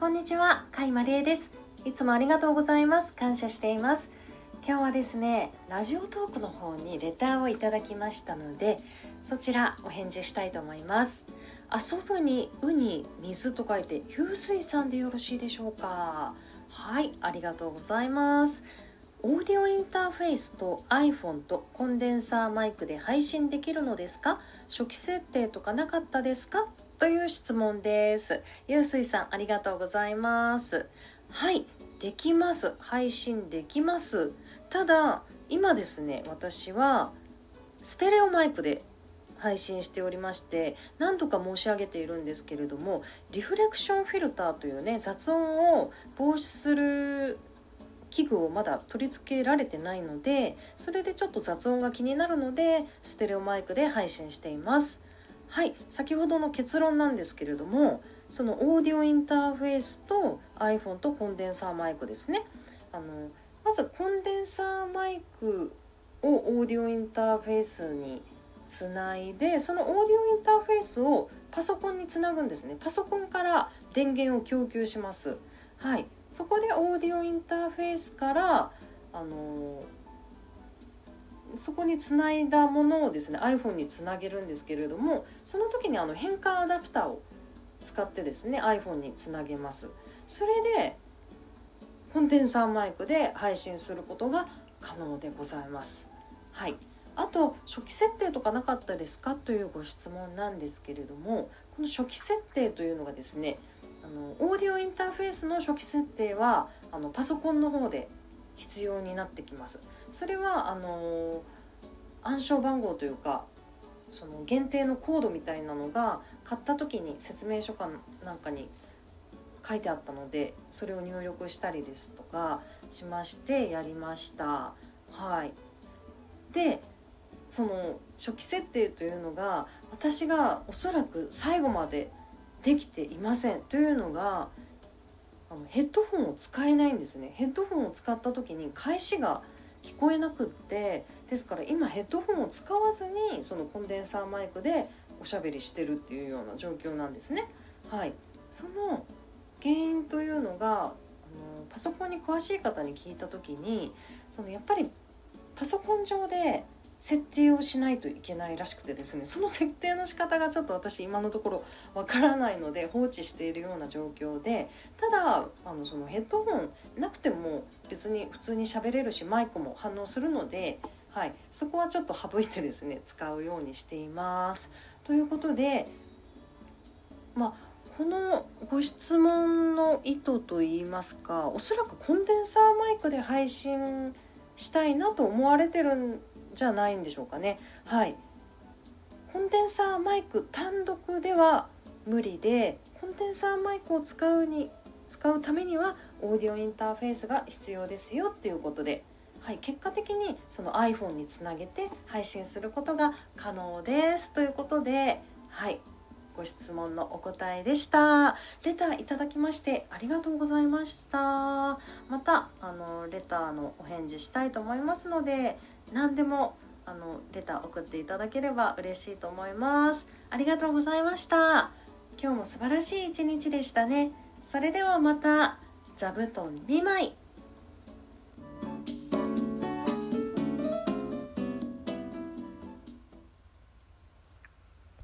こんにちは、甲斐まりえです。いつもありがとうございます。感謝しています。今日はですね、ラジオトークの方にレターをいただきましたので、そちらお返事したいと思います。遊ぶにウに水と書いて、風水さんでよろしいでしょうか。はい、ありがとうございます。オーディオインターフェースと iPhone とコンデンサーマイクで配信できるのですか？初期設定とかなかったですか？という質問です。ゆうすいさん、ありがとうございます。はい、できます。配信できます。ただ、今ですね、私はステレオマイクで配信しておりまして何度か申し上げているんですけれどもリフレクションフィルターというね雑音を防止する器具をまだ取り付けられてないのでそれでちょっと雑音が気になるのでステレオマイクで配信しています。はい先ほどの結論なんですけれどもそのオーディオインターフェースと iPhone とコンデンサーマイクですね。あのまずコンデンサーマイクをオーディオインターフェースにつないでそのオーディオインターフェースをパソコンにつなぐんですね。パソコンから電源を供給します。はい。そこでオーディオインターフェースからあのそこにつないだものをですね iPhone につなげるんですけれどもその時にあの変換アダプターを使ってですね iPhone につなげます。それでコンデンサーマイクで配信することが可能でございます。はい。あと初期設定とかなかったですか？というご質問なんですけれどもこの初期設定というのがですねあのオーディオインターフェースの初期設定はあのパソコンの方で必要になってきます。それはあの暗証番号というかその限定のコードみたいなのが買った時に説明書かなんかに書いてあったのでそれを入力したりですとかしましてやりました。はい。でその初期設定というのが私がおそらく最後までできていませんというのがあのヘッドホンを使えないんですね。ヘッドホンを使った時に返しが聞こえなくってですから今ヘッドホンを使わずにそのコンデンサーマイクでおしゃべりしてるっていうような状況なんですね。はい。その原因というのがあのパソコンに詳しい方に聞いた時にそのやっぱりパソコン上で設定をしないといけないらしくてですねその設定の仕方がちょっと私今のところわからないので放置しているような状況でただあのそのヘッドホンなくても別に普通に喋れるしマイクも反応するので、はい、そこはちょっと省いてですね使うようにしています。ということでまあこのご質問の意図といいますかおそらくコンデンサーマイクで配信したいなと思われてるんじゃないんでしょうかね。はい。コンデンサーマイク単独では無理でコンデンサーマイクを使うに使うためにはオーディオインターフェースが必要ですよっていうことで、はい、結果的にその iPhone につなげて配信することが可能ですということで、はい、ご質問のお答えでした。レターいただきましてありがとうございました。またあのレターのお返事したいと思いますので何でもあのレター送っていただければ嬉しいと思います。ありがとうございました。今日も素晴らしい一日でしたね。それではまた座布団2枚。